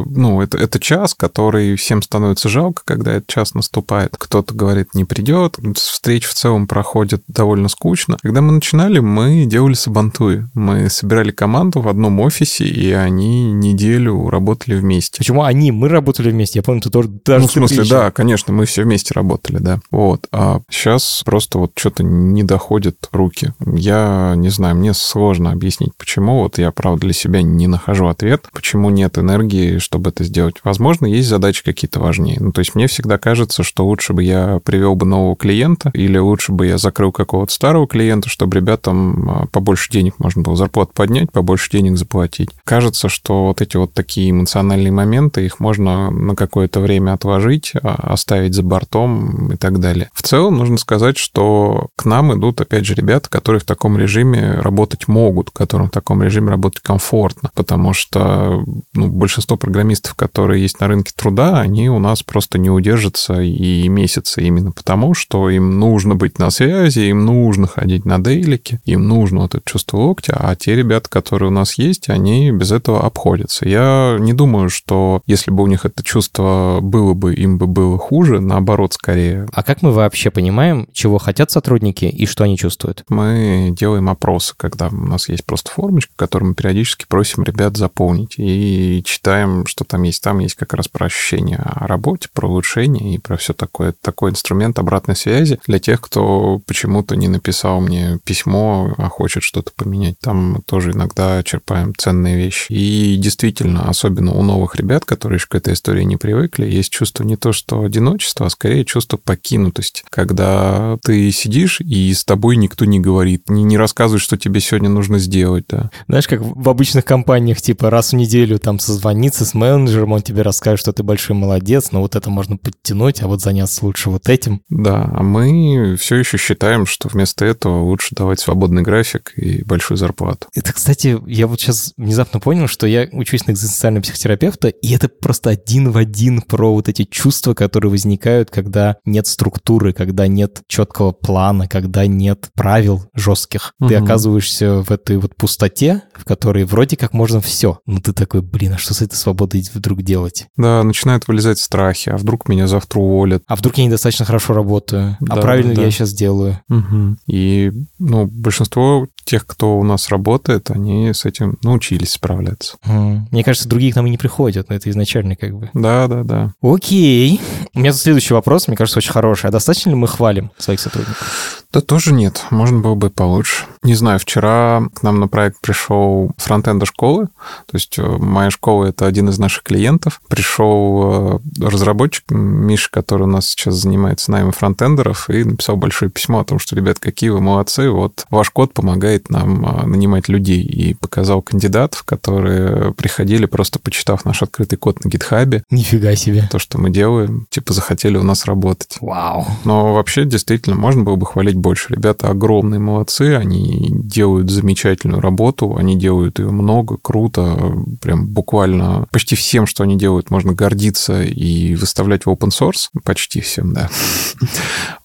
[SPEAKER 2] ну, это, это час, который всем становится жалко, когда этот час наступает. Кто-то говорит, не придет. Встреч в целом проходят довольно скучно. Когда мы начинали, мы делали сабантуи. Мы собирали команду в одном офисе, и они неделю работали вместе.
[SPEAKER 1] Почему они? Мы работали вместе. Я помню, ты тоже даже
[SPEAKER 2] Ну, в смысле, да, конечно, мы все вместе работали, да. Вот. А сейчас просто вот что-то не доходят руки. Я не знаю, мне сложно объяснить, почему. Вот я, правда, для себя не нахожу ответ, почему нет энергии, чтобы это сделать. Возможно, есть задачи какие-то важнее. Ну, то есть мне всегда кажется, что лучше бы я привел бы нового клиента, или лучше бы я закрыл какого-то старого клиента, чтобы ребятам а, побольше денег можно было зарплату поднять, побольше денег заплатить. Кажется, что вот эти вот такие эмоциональные моменты, их можно на какое-то время отложить, а, оставить за бортом и так далее. В целом, нужно сказать, что к нам идут, опять же, ребята, которые в таком режиме работать могут, которым в таком режиме работать комфортно, потому что ну, большинство программистов, которые есть на рынке труда, они у нас просто не удержатся и месяца именно потому, что им нужно быть на связи, им нужно ходить на дейлики, им нужно вот это чувство локтя, а те ребята, которые у нас есть, они без этого обходятся. Я не думаю, что если бы у них это чувство было бы, им бы было хуже, наоборот, скорее.
[SPEAKER 1] А как мы вообще понимаем, чего хотят сотрудники и что они чувствуют?
[SPEAKER 2] Мы делаем опросы, когда у нас есть просто формочка, которую мы периодически просим ребят заполнить, и читаем, что там есть. Там есть как раз про ощущения о работе, про улучшение и про все такое. Это такой инструмент обратной связи для тех, кто почему-то не написал мне письмо, а хочет что-то поменять. Там мы тоже иногда черпаем ценные вещи. И действительно, особенно у новых ребят, которые еще к этой истории не привыкли, есть чувство не то, что одиночества, а скорее чувство покинутости. Когда ты сидишь, и с тобой никто не говорит, не, не рассказывает, что тебе сегодня нужно сделать, да.
[SPEAKER 1] Знаешь, как в обычных компаниях, типа раз в неделю там созвониться с менеджером, он тебе расскажет, что ты большой молодец, но вот это можно подтянуть, а вот заняться лучше вот этим.
[SPEAKER 2] Да, а мы все еще считаем, что вместо этого лучше давать свободный график и большую зарплату.
[SPEAKER 1] Это, кстати, я вот сейчас внезапно понял, что я учусь на экзистенциального психотерапевта, и это просто один в один про вот эти чувства, которые возникают, когда нет структуры, когда нет четкого плана, когда нет правил жестких. Угу. Ты оказываешься в этой вот пустоте, в которой вроде как можно все. Но ты такой, блин, а что с этой свободой вдруг делать?
[SPEAKER 2] Да, начинают вылезать страхи. А вдруг меня завтра уволят?
[SPEAKER 1] А вдруг я недостаточно хорошо работаю? А да, а правильно да. я сейчас делаю?
[SPEAKER 2] Угу. И, ну, большинство тех, кто у нас работает, они с этим научились справляться.
[SPEAKER 1] Мне кажется, другие к нам и не приходят, но это изначально как бы.
[SPEAKER 2] Да, да, да.
[SPEAKER 1] Окей. У меня следующий вопрос, мне кажется, очень хороший. А достаточно ли мы хвалим своих сотрудников?
[SPEAKER 2] Да тоже нет, можно было бы получше. Не знаю, вчера к нам на проект пришел фронтенда школы, то есть э, моя школа — это один из наших клиентов. Пришел э, разработчик Миша, который у нас сейчас занимается наймом фронтендеров, и написал большое письмо о том, что, ребят, какие вы молодцы, вот ваш код помогает нам э, нанимать людей, и показал кандидатов, которые приходили, просто почитав наш открытый код на гитхабе.
[SPEAKER 1] Нифига себе.
[SPEAKER 2] То, что мы делаем, типа захотели у нас работать.
[SPEAKER 1] Вау.
[SPEAKER 2] Но вообще, действительно, можно было бы хвалить больше. Ребята огромные молодцы, они делают замечательную работу, они делают ее много, круто, прям буквально почти всем, что они делают, можно гордиться и выставлять в open source. Почти всем, да. (laughs)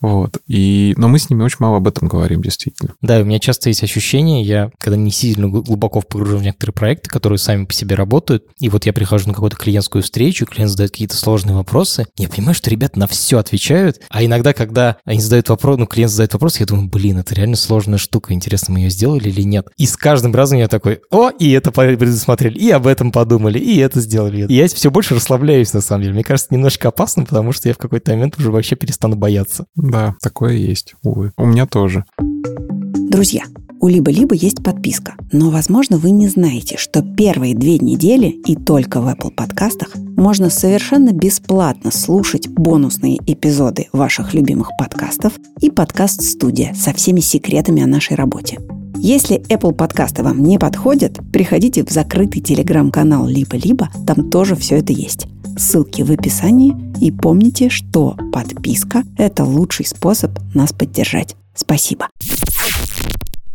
[SPEAKER 2] Вот. И, но мы с ними очень мало об этом говорим, действительно.
[SPEAKER 1] Да, у меня часто есть ощущение, я, когда не сильно глубоко погружен в некоторые проекты, которые сами по себе работают, и вот я прихожу на какую-то клиентскую встречу, клиент задает какие-то сложные вопросы, я понимаю, что ребята на все отвечают, а иногда, когда они задают вопрос, ну, клиент задает вопрос, я думаю, блин, это реально сложная штука, интересно, мы ее сделали или нет. И с каждым разом я такой, о, и это предусмотрели, и об этом подумали, и это сделали. И я все больше расслабляюсь, на самом деле. Мне кажется, немножко опасно, потому что я в какой-то момент уже вообще перестану бояться.
[SPEAKER 2] Да, такое есть, увы. У меня тоже.
[SPEAKER 3] Друзья, у Либо-Либо есть подписка, но, возможно, вы не знаете, что первые две недели и только в Apple подкастах можно совершенно бесплатно слушать бонусные эпизоды ваших любимых подкастов и подкаст-студия со всеми секретами о нашей работе. Если Apple подкасты вам не подходят, приходите в закрытый телеграм-канал Либо-Либо, там тоже все это есть. Ссылки в описании и помните, что подписка – это лучший способ нас поддержать. Спасибо.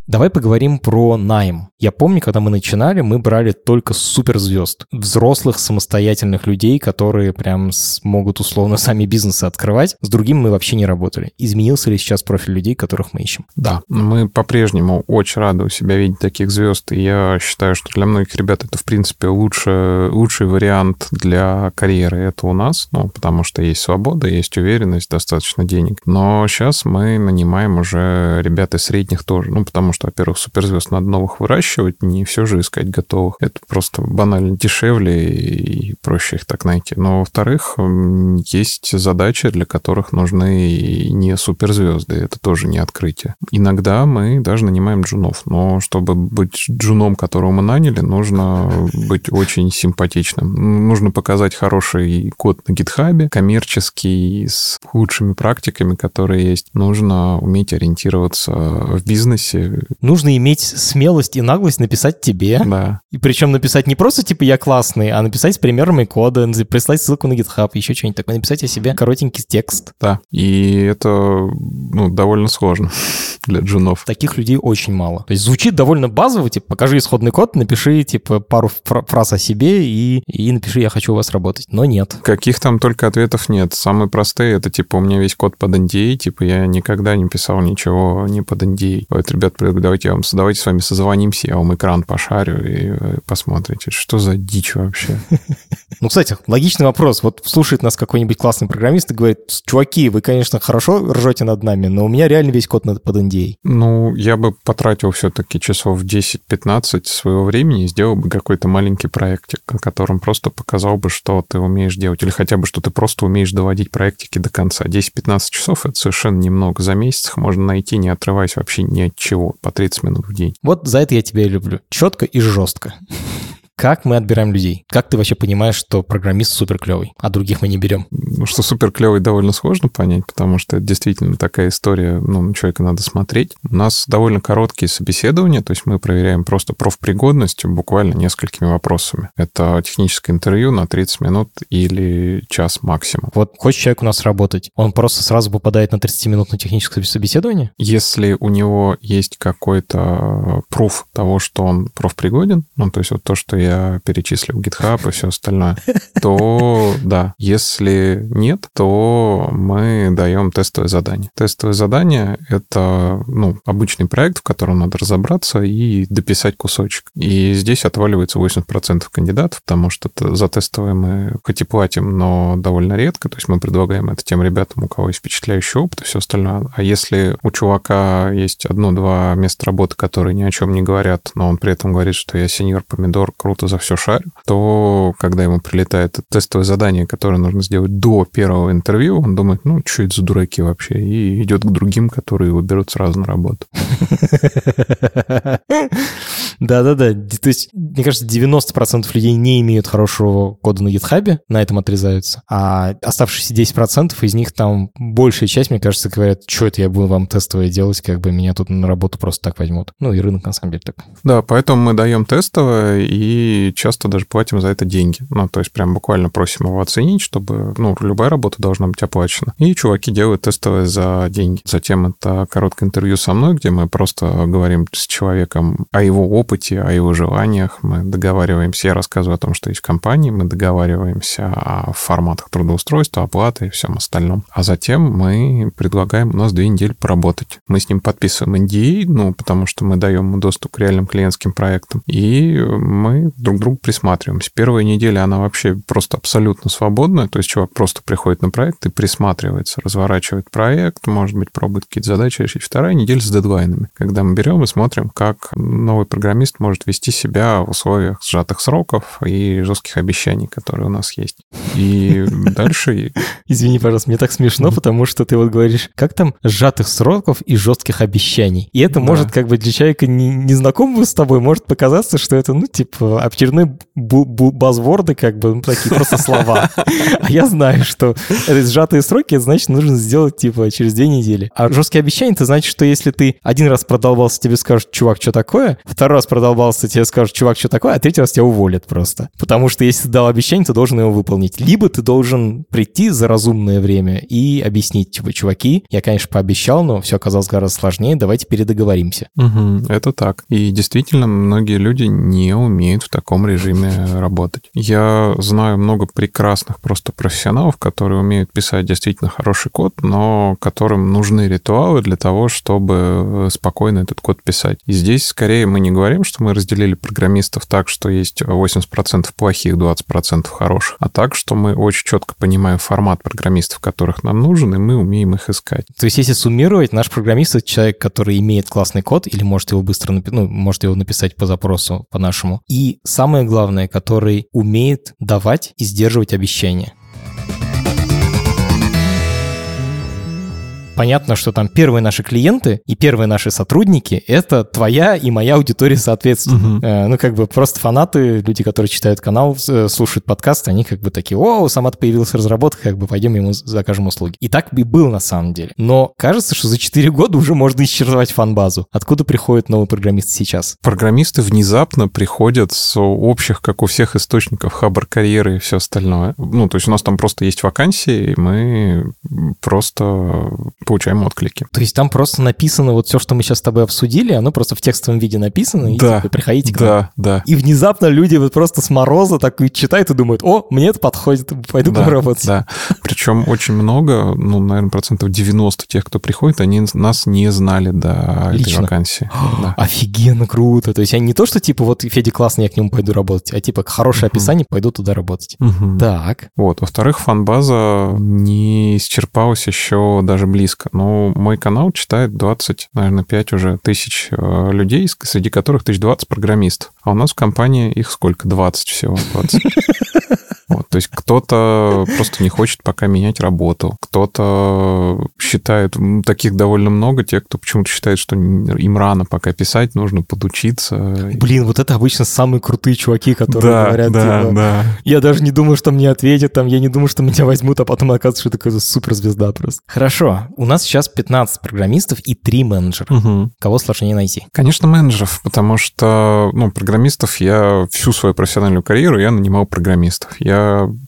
[SPEAKER 1] Давай поговорим про найм. Я помню, когда мы начинали, мы брали только суперзвезд. Взрослых, самостоятельных людей, которые прям могут условно (laughs) сами бизнесы открывать. С другим мы вообще не работали. Изменился ли сейчас профиль людей, которых мы ищем?
[SPEAKER 2] Да, мы по-прежнему очень рады у себя видеть таких звезд. И я считаю, что для многих ребят это, в принципе, лучше, лучший вариант для карьеры. Это у нас, ну, потому что есть свобода, есть уверенность, достаточно денег. Но сейчас мы нанимаем уже ребят из средних тоже. Ну, потому что, во-первых, суперзвезд надо новых выращивать, не все же искать готовых. Это просто банально дешевле и проще их так найти. Но, во-вторых, есть задачи, для которых нужны не суперзвезды. Это тоже не открытие. Иногда мы даже нанимаем джунов. Но чтобы быть джуном, которого мы наняли, нужно быть очень симпатичным. Нужно показать хороший код на гитхабе, коммерческий, с лучшими практиками, которые есть. Нужно уметь ориентироваться в бизнесе,
[SPEAKER 1] нужно иметь смелость и наглость написать тебе.
[SPEAKER 2] Да.
[SPEAKER 1] И причем написать не просто типа я классный, а написать с примерами кода, прислать ссылку на GitHub, еще что-нибудь такое, написать о себе коротенький текст.
[SPEAKER 2] Да, и это ну, довольно сложно (laughs) для джунов.
[SPEAKER 1] Таких людей очень мало. То есть звучит довольно базово, типа покажи исходный код, напиши типа пару фраз о себе и, и напиши я хочу у вас работать. Но нет.
[SPEAKER 2] Каких там только ответов нет. Самые простые это типа у меня весь код под NDA, типа я никогда не писал ничего не под NDA. Вот, ребят, давайте, я вам, давайте с вами созвонимся, я вам экран пошарю, и вы посмотрите, что за дичь вообще. (laughs)
[SPEAKER 1] Ну, кстати, логичный вопрос. Вот слушает нас какой-нибудь классный программист и говорит, чуваки, вы, конечно, хорошо ржете над нами, но у меня реально весь код под NDA.
[SPEAKER 2] Ну, я бы потратил все-таки часов 10-15 своего времени и сделал бы какой-то маленький проектик, о котором просто показал бы, что ты умеешь делать, или хотя бы, что ты просто умеешь доводить проектики до конца. 10-15 часов — это совершенно немного. За месяц можно найти, не отрываясь вообще ни от чего по 30 минут в день.
[SPEAKER 1] Вот за это я тебя люблю. Четко и жестко. Как мы отбираем людей? Как ты вообще понимаешь, что программист супер клевый, а других мы не берем?
[SPEAKER 2] Ну, что супер клевый довольно сложно понять, потому что это действительно такая история, ну, на человека надо смотреть. У нас довольно короткие собеседования, то есть мы проверяем просто профпригодность буквально несколькими вопросами. Это техническое интервью на 30 минут или час максимум.
[SPEAKER 1] Вот хочет человек у нас работать, он просто сразу попадает на 30-минутное техническое собеседование?
[SPEAKER 2] Если у него есть какой-то пруф того, что он профпригоден, ну, то есть вот то, что я я перечислил GitHub и все остальное, то (laughs) да. Если нет, то мы даем тестовое задание. Тестовое задание — это ну, обычный проект, в котором надо разобраться и дописать кусочек. И здесь отваливается 80% кандидатов, потому что за тестовое мы хоть и платим, но довольно редко. То есть мы предлагаем это тем ребятам, у кого есть впечатляющий опыт и все остальное. А если у чувака есть одно-два места работы, которые ни о чем не говорят, но он при этом говорит, что я сеньор помидор, круто за все шарю, то когда ему прилетает тестовое задание, которое нужно сделать до первого интервью, он думает, ну, что это за дураки вообще, и идет к другим, которые его берут сразу на работу.
[SPEAKER 1] Да-да-да. То есть, мне кажется, 90% людей не имеют хорошего кода на GitHub, на этом отрезаются. А оставшиеся 10% из них там большая часть, мне кажется, говорят, что это я буду вам тестовое делать, как бы меня тут на работу просто так возьмут. Ну и рынок на самом деле так.
[SPEAKER 2] Да, поэтому мы даем тестовое и часто даже платим за это деньги. Ну, то есть прям буквально просим его оценить, чтобы, ну, любая работа должна быть оплачена. И чуваки делают тестовое за деньги. Затем это короткое интервью со мной, где мы просто говорим с человеком о его опыте, о его желаниях. Мы договариваемся, я рассказываю о том, что есть в компании, мы договариваемся о форматах трудоустройства, оплаты и всем остальном. А затем мы предлагаем, у нас две недели поработать. Мы с ним подписываем NDA, ну, потому что мы даем ему доступ к реальным клиентским проектам, и мы друг к другу присматриваемся. Первая неделя, она вообще просто абсолютно свободная, то есть чувак просто приходит на проект и присматривается, разворачивает проект, может быть, пробует какие-то задачи решить. Вторая неделя с дедлайнами, когда мы берем и смотрим, как новый программист может вести себя в условиях сжатых сроков и жестких обещаний, которые у нас есть. И (laughs) дальше...
[SPEAKER 1] Извини, пожалуйста, мне так смешно, потому что ты вот говоришь, как там сжатых сроков и жестких обещаний. И это может как бы для человека незнакомого не с тобой может показаться, что это, ну, типа, очередные базворды, как бы, ну, такие просто слова. А я знаю, что это сжатые сроки, значит, нужно сделать, типа, через две недели. А жесткие обещания, это значит, что если ты один раз продолбался, тебе скажут, чувак, что такое, второй раз продолбался, тебе скажут, чувак, что такое, а третий раз тебя уволят просто. Потому что если ты дал обещание, ты должен его выполнить. Либо ты должен прийти за разумное время и объяснить, типа, чуваки, я, конечно, пообещал, но все оказалось гораздо сложнее, давайте передоговоримся.
[SPEAKER 2] Угу, это так. И действительно, многие люди не умеют в таком режиме работать. Я знаю много прекрасных просто профессионалов, которые умеют писать действительно хороший код, но которым нужны ритуалы для того, чтобы спокойно этот код писать. И здесь скорее мы не говорим, что мы разделили программистов так, что есть 80% плохих, 20% хороших, а так, что мы очень четко понимаем формат программистов, которых нам нужен, и мы умеем их искать.
[SPEAKER 1] То есть, если суммировать, наш программист — это человек, который имеет классный код или может его быстро ну, может его написать по запросу, по-нашему. И самое главное, который умеет давать и сдерживать обещания. Понятно, что там первые наши клиенты и первые наши сотрудники — это твоя и моя аудитория соответственно. Угу. Э, ну, как бы просто фанаты, люди, которые читают канал, э, слушают подкасты, они как бы такие, о, сам-то появился разработка, как бы пойдем ему закажем услуги. И так и было на самом деле. Но кажется, что за 4 года уже можно исчерпать фан-базу. Откуда приходят новые программисты сейчас?
[SPEAKER 2] Программисты внезапно приходят с общих, как у всех источников, хабар карьеры и все остальное. Ну, то есть у нас там просто есть вакансии, и мы просто получаем отклики.
[SPEAKER 1] То есть там просто написано вот все, что мы сейчас с тобой обсудили, оно просто в текстовом виде написано, и
[SPEAKER 2] да,
[SPEAKER 1] типа, приходите к
[SPEAKER 2] нам. Да, да.
[SPEAKER 1] И внезапно люди вот просто с мороза так читают и думают, о, мне это подходит, пойду
[SPEAKER 2] да,
[SPEAKER 1] работать.
[SPEAKER 2] Да, причем очень много, ну, наверное, процентов 90 тех, кто приходит, они нас не знали до Лично. этой вакансии. (gasps)
[SPEAKER 1] да. Офигенно круто. То есть они не то, что типа вот Федя классный, я к нему пойду работать, а типа хорошее угу. описание, пойду туда работать.
[SPEAKER 2] Угу.
[SPEAKER 1] Так.
[SPEAKER 2] Вот. Во-вторых, фан-база не исчерпалась еще даже близко близко. Но мой канал читает 20, наверное, 5 уже тысяч э, людей, среди которых 1020 программистов. А у нас в компании их сколько? 20 всего. 20. (laughs) Вот, то есть кто-то просто не хочет пока менять работу, кто-то считает, таких довольно много, тех, кто почему-то считает, что им рано пока писать, нужно подучиться.
[SPEAKER 1] Блин, вот это обычно самые крутые чуваки, которые
[SPEAKER 2] да,
[SPEAKER 1] говорят,
[SPEAKER 2] да, типа, да.
[SPEAKER 1] я даже не думаю, что мне ответят, там, я не думаю, что меня возьмут, а потом оказывается, что такая суперзвезда просто. Хорошо, у нас сейчас 15 программистов и 3 менеджера.
[SPEAKER 2] Угу.
[SPEAKER 1] Кого сложнее найти?
[SPEAKER 2] Конечно, менеджеров, потому что, ну, программистов я всю свою профессиональную карьеру я нанимал программистов. Я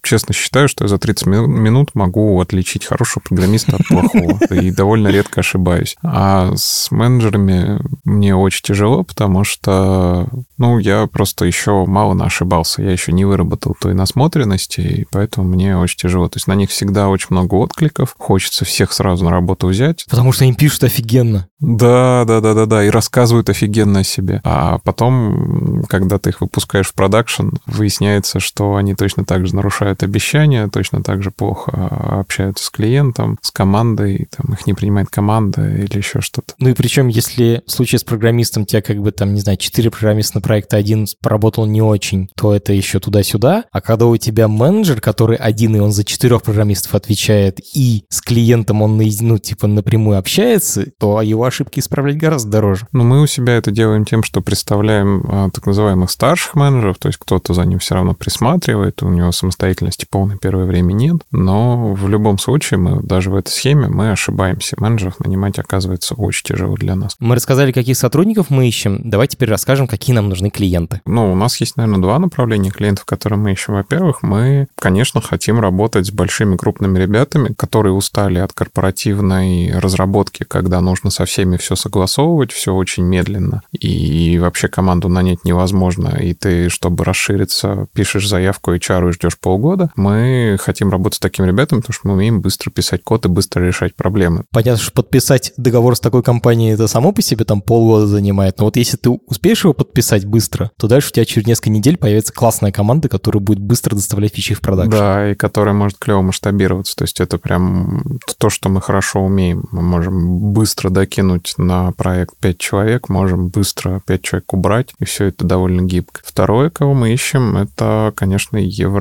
[SPEAKER 2] честно считаю, что я за 30 минут могу отличить хорошего программиста от плохого. (laughs) И довольно редко ошибаюсь. А с менеджерами мне очень тяжело, потому что, ну, я просто еще мало ошибался. Я еще не выработал той насмотренности, и поэтому мне очень тяжело. То есть на них всегда очень много откликов. Хочется всех сразу на работу взять.
[SPEAKER 1] Потому что им пишут офигенно.
[SPEAKER 2] Да, да, да, да, да, и рассказывают офигенно о себе. А потом, когда ты их выпускаешь в продакшн, выясняется, что они точно так же нарушают обещания, точно так же плохо общаются с клиентом, с командой, там их не принимает команда или еще что-то.
[SPEAKER 1] Ну и причем, если в случае с программистом тебя как бы там, не знаю, четыре программиста на проекте, один поработал не очень, то это еще туда-сюда. А когда у тебя менеджер, который один, и он за четырех программистов отвечает, и с клиентом он, ну, типа, напрямую общается, то его ошибки исправлять гораздо дороже.
[SPEAKER 2] Но мы у себя это делаем тем, что представляем а, так называемых старших менеджеров, то есть кто-то за ним все равно присматривает, у него самостоятельности полное первое время нет, но в любом случае мы даже в этой схеме мы ошибаемся. Менеджеров нанимать оказывается очень тяжело для нас.
[SPEAKER 1] Мы рассказали, каких сотрудников мы ищем. Давай теперь расскажем, какие нам нужны клиенты.
[SPEAKER 2] Ну, у нас есть, наверное, два направления клиентов, которые мы ищем. Во-первых, мы, конечно, хотим работать с большими крупными ребятами, которые устали от корпоративной разработки, когда нужно со всеми все согласовывать, все очень медленно, и вообще команду нанять невозможно, и ты, чтобы расшириться, пишешь заявку HR ждешь полгода. Мы хотим работать с такими ребятами, потому что мы умеем быстро писать код и быстро решать проблемы.
[SPEAKER 1] Понятно, что подписать договор с такой компанией, это само по себе там полгода занимает, но вот если ты успеешь его подписать быстро, то дальше у тебя через несколько недель появится классная команда, которая будет быстро доставлять фичи в продакшн.
[SPEAKER 2] Да, и которая может клево масштабироваться. То есть это прям то, что мы хорошо умеем. Мы можем быстро докинуть на проект 5 человек, можем быстро 5 человек убрать, и все это довольно гибко. Второе, кого мы ищем, это, конечно,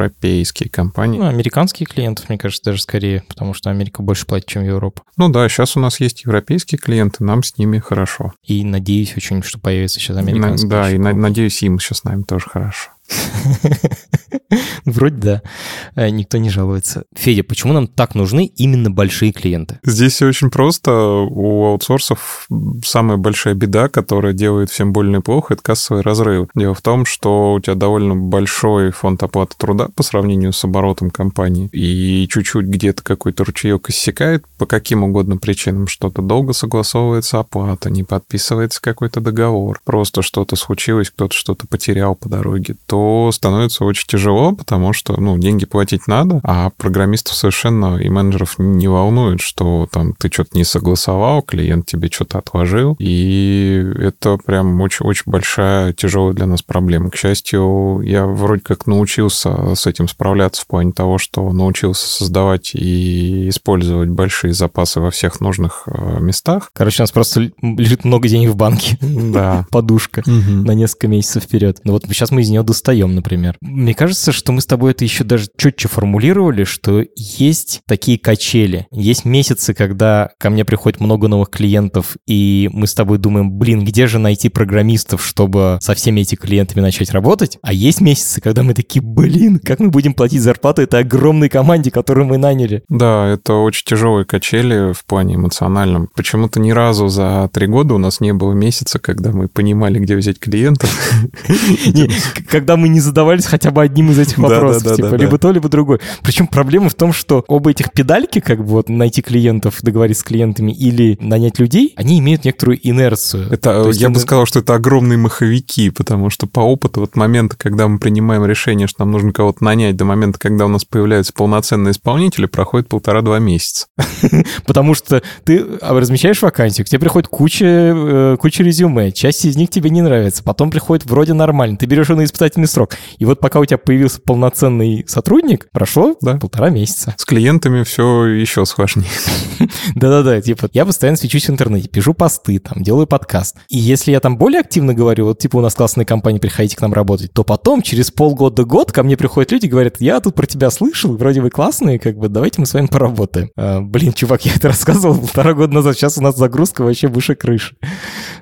[SPEAKER 2] европейские компании.
[SPEAKER 1] Ну, американские клиентов, мне кажется, даже скорее, потому что Америка больше платит, чем Европа.
[SPEAKER 2] Ну да, сейчас у нас есть европейские клиенты, нам с ними хорошо.
[SPEAKER 1] И надеюсь очень, что появится сейчас американский.
[SPEAKER 2] На, да, и на, надеюсь, им сейчас с нами тоже хорошо. (laughs)
[SPEAKER 1] Вроде да. Э, никто не жалуется. Федя, почему нам так нужны именно большие клиенты?
[SPEAKER 2] Здесь все очень просто. У аутсорсов самая большая беда, которая делает всем больно и плохо, это кассовый разрыв. Дело в том, что у тебя довольно большой фонд оплаты труда по сравнению с оборотом компании, и чуть-чуть где-то какой-то ручеек иссякает по каким угодно причинам. Что-то долго согласовывается оплата, не подписывается какой-то договор, просто что-то случилось, кто-то что-то потерял по дороге, то то становится очень тяжело, потому что, ну, деньги платить надо, а программистов совершенно и менеджеров не волнует, что там ты что-то не согласовал, клиент тебе что-то отложил, и это прям очень-очень большая, тяжелая для нас проблема. К счастью, я вроде как научился с этим справляться в плане того, что научился создавать и использовать большие запасы во всех нужных э, местах.
[SPEAKER 1] Короче, у нас просто лежит много денег в банке.
[SPEAKER 2] Да. (laughs)
[SPEAKER 1] Подушка на несколько месяцев вперед. Ну вот сейчас мы из нее достаем достаем, например. Мне кажется, что мы с тобой это еще даже четче формулировали, что есть такие качели. Есть месяцы, когда ко мне приходит много новых клиентов, и мы с тобой думаем, блин, где же найти программистов, чтобы со всеми этими клиентами начать работать? А есть месяцы, когда мы такие, блин, как мы будем платить зарплату этой огромной команде, которую мы наняли?
[SPEAKER 2] Да, это очень тяжелые качели в плане эмоциональном. Почему-то ни разу за три года у нас не было месяца, когда мы понимали, где взять клиентов. (laughs)
[SPEAKER 1] Когда мы не задавались хотя бы одним из этих (laughs) вопросов. Да, да, типа, да, либо то, либо другое. Причем проблема в том, что оба этих педальки, как бы вот найти клиентов, договориться с клиентами или нанять людей, они имеют некоторую инерцию.
[SPEAKER 2] Это, я бы сказал, что это огромные маховики, потому что по опыту вот момента, когда мы принимаем решение, что нам нужно кого-то нанять, до момента, когда у нас появляются полноценные исполнители, проходит полтора-два месяца. (laughs)
[SPEAKER 1] Потому что ты размещаешь вакансию, к тебе приходит куча, э, куча резюме, часть из них тебе не нравится, потом приходит вроде нормально, ты берешь его на испытательный срок. И вот пока у тебя появился полноценный сотрудник, прошло да. полтора месяца.
[SPEAKER 2] С клиентами все еще сложнее. (laughs)
[SPEAKER 1] Да-да-да, типа я постоянно свечусь в интернете, пишу посты, там, делаю подкаст. И если я там более активно говорю, вот типа у нас классная компания, приходите к нам работать, то потом через полгода-год ко мне приходят люди и говорят, я тут про тебя слышал, вроде вы классные, как бы давайте мы с вами поработаем. А, блин, чувак, я это рассказывал полтора года назад, сейчас у нас загрузка вообще выше крыши.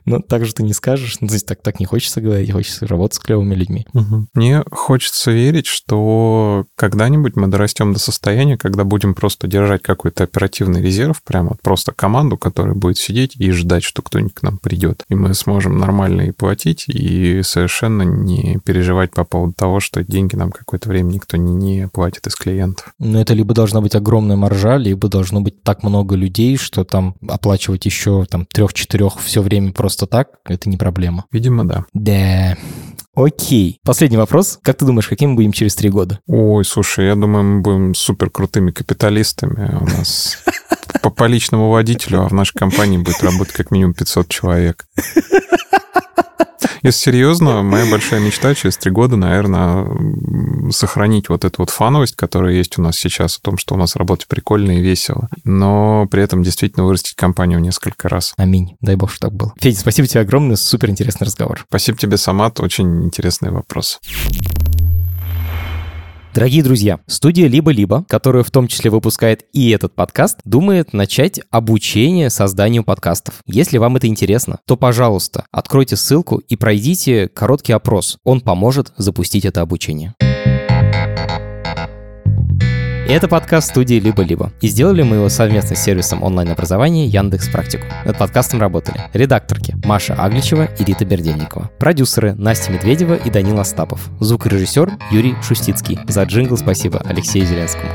[SPEAKER 1] Но так же ты не скажешь, ну, здесь так, так не хочется говорить, хочется работать с клевыми людьми.
[SPEAKER 2] Угу. Мне хочется верить, что когда-нибудь мы дорастем до состояния, когда будем просто держать какой-то оперативный резерв, прямо просто команду, которая будет сидеть и ждать, что кто-нибудь к нам придет. И мы сможем нормально и платить, и совершенно не переживать по поводу того, что деньги нам какое-то время никто не, не платит из клиентов.
[SPEAKER 1] Но это либо должна быть огромная маржа, либо должно быть так много людей, что там оплачивать еще там трех-четырех все время просто так, это не проблема.
[SPEAKER 2] Видимо, да.
[SPEAKER 1] Да. Окей. Последний вопрос. Как ты думаешь, каким мы будем через три года?
[SPEAKER 2] Ой, слушай, я думаю, мы будем супер крутыми капиталистами. У нас (laughs) по, личному водителю, а в нашей компании будет работать как минимум 500 человек. Если серьезно, моя большая мечта через три года, наверное, сохранить вот эту вот фановость, которая есть у нас сейчас, о том, что у нас работать прикольно и весело, но при этом действительно вырастить компанию в несколько раз.
[SPEAKER 1] Аминь. Дай бог, что так было. Федя, спасибо тебе огромное, супер интересный разговор.
[SPEAKER 2] Спасибо тебе, Самат, очень интересный вопрос.
[SPEAKER 1] Дорогие друзья, студия «Либо-либо», которая в том числе выпускает и этот подкаст, думает начать обучение созданию подкастов. Если вам это интересно, то, пожалуйста, откройте ссылку и пройдите короткий опрос. Он поможет запустить это обучение. Это подкаст студии «Либо-либо». И сделали мы его совместно с сервисом онлайн-образования Яндекс Практику. Над подкастом работали редакторки Маша Агличева и Рита Берденникова, продюсеры Настя Медведева и Данил Остапов, звукорежиссер Юрий Шустицкий. За джингл спасибо Алексею Зеленскому.